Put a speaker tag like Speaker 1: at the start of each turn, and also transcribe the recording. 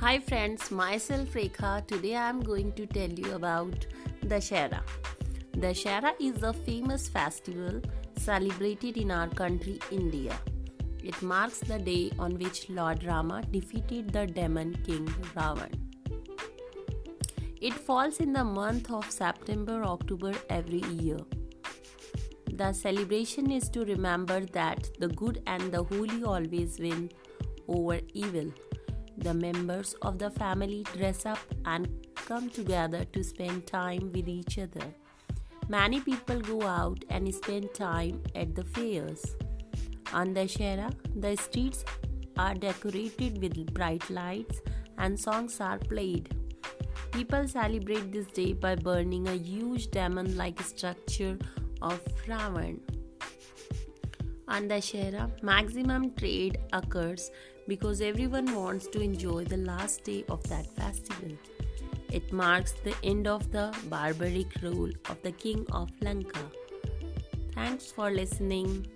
Speaker 1: Hi friends, myself Rekha. Today I am going to tell you about Dashera. Dashera is a famous festival celebrated in our country India. It marks the day on which Lord Rama defeated the demon king Ravan. It falls in the month of September October every year. The celebration is to remember that the good and the holy always win over evil. The members of the family dress up and come together to spend time with each other. Many people go out and spend time at the fairs. On Dashera, the streets are decorated with bright lights and songs are played. People celebrate this day by burning a huge demon like structure of Ravan. On Dashera, maximum trade occurs because everyone wants to enjoy the last day of that festival. It marks the end of the barbaric rule of the king of Lanka. Thanks for listening.